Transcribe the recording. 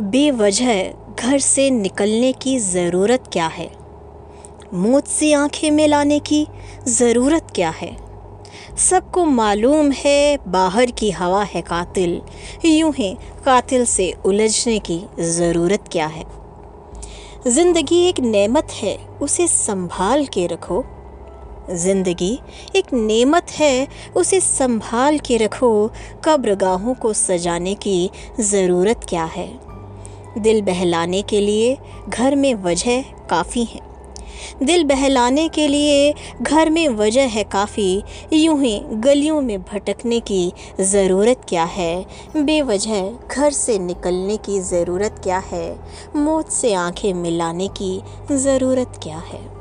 बेवजह घर से निकलने की ज़रूरत क्या है? मौत से आँखें मिलाने की ज़रूरत क्या है? सबको मालूम है बाहर की हवा है कातिल। यूँ ही कातिल से उलझने की ज़रूरत क्या है? ज़िंदगी एक नेमत है, उसे संभाल के रखो। ज़िंदगी एक नेमत है, उसे संभाल के रखो, कब्रगाहों को सजाने की ज़रूरत क्या है? दिल बहलाने के लिए घर में वजह काफ़ी है। दिल बहलाने के लिए घर में वजह है काफ़ी, यूँ ही गलियों में भटकने की ज़रूरत क्या है? बेवजह घर से निकलने की ज़रूरत क्या है? मौत से आँखें मिलाने की ज़रूरत क्या है?